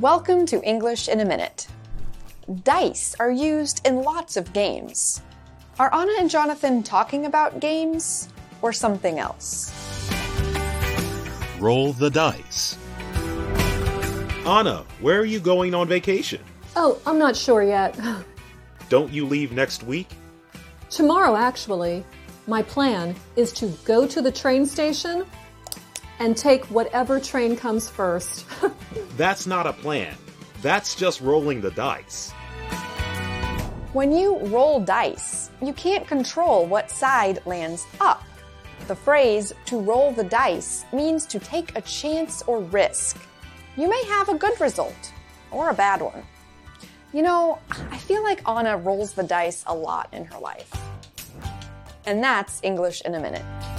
Welcome to English in a Minute. Dice are used in lots of games. Are Anna and Jonathan talking about games or something else? Roll the dice. Anna, where are you going on vacation? Oh, I'm not sure yet. Don't you leave next week? Tomorrow, actually. My plan is to go to the train station and take whatever train comes first. That's not a plan. That's just rolling the dice. When you roll dice, you can't control what side lands up. The phrase to roll the dice means to take a chance or risk. You may have a good result or a bad one. You know, I feel like Anna rolls the dice a lot in her life. And that's English in a minute.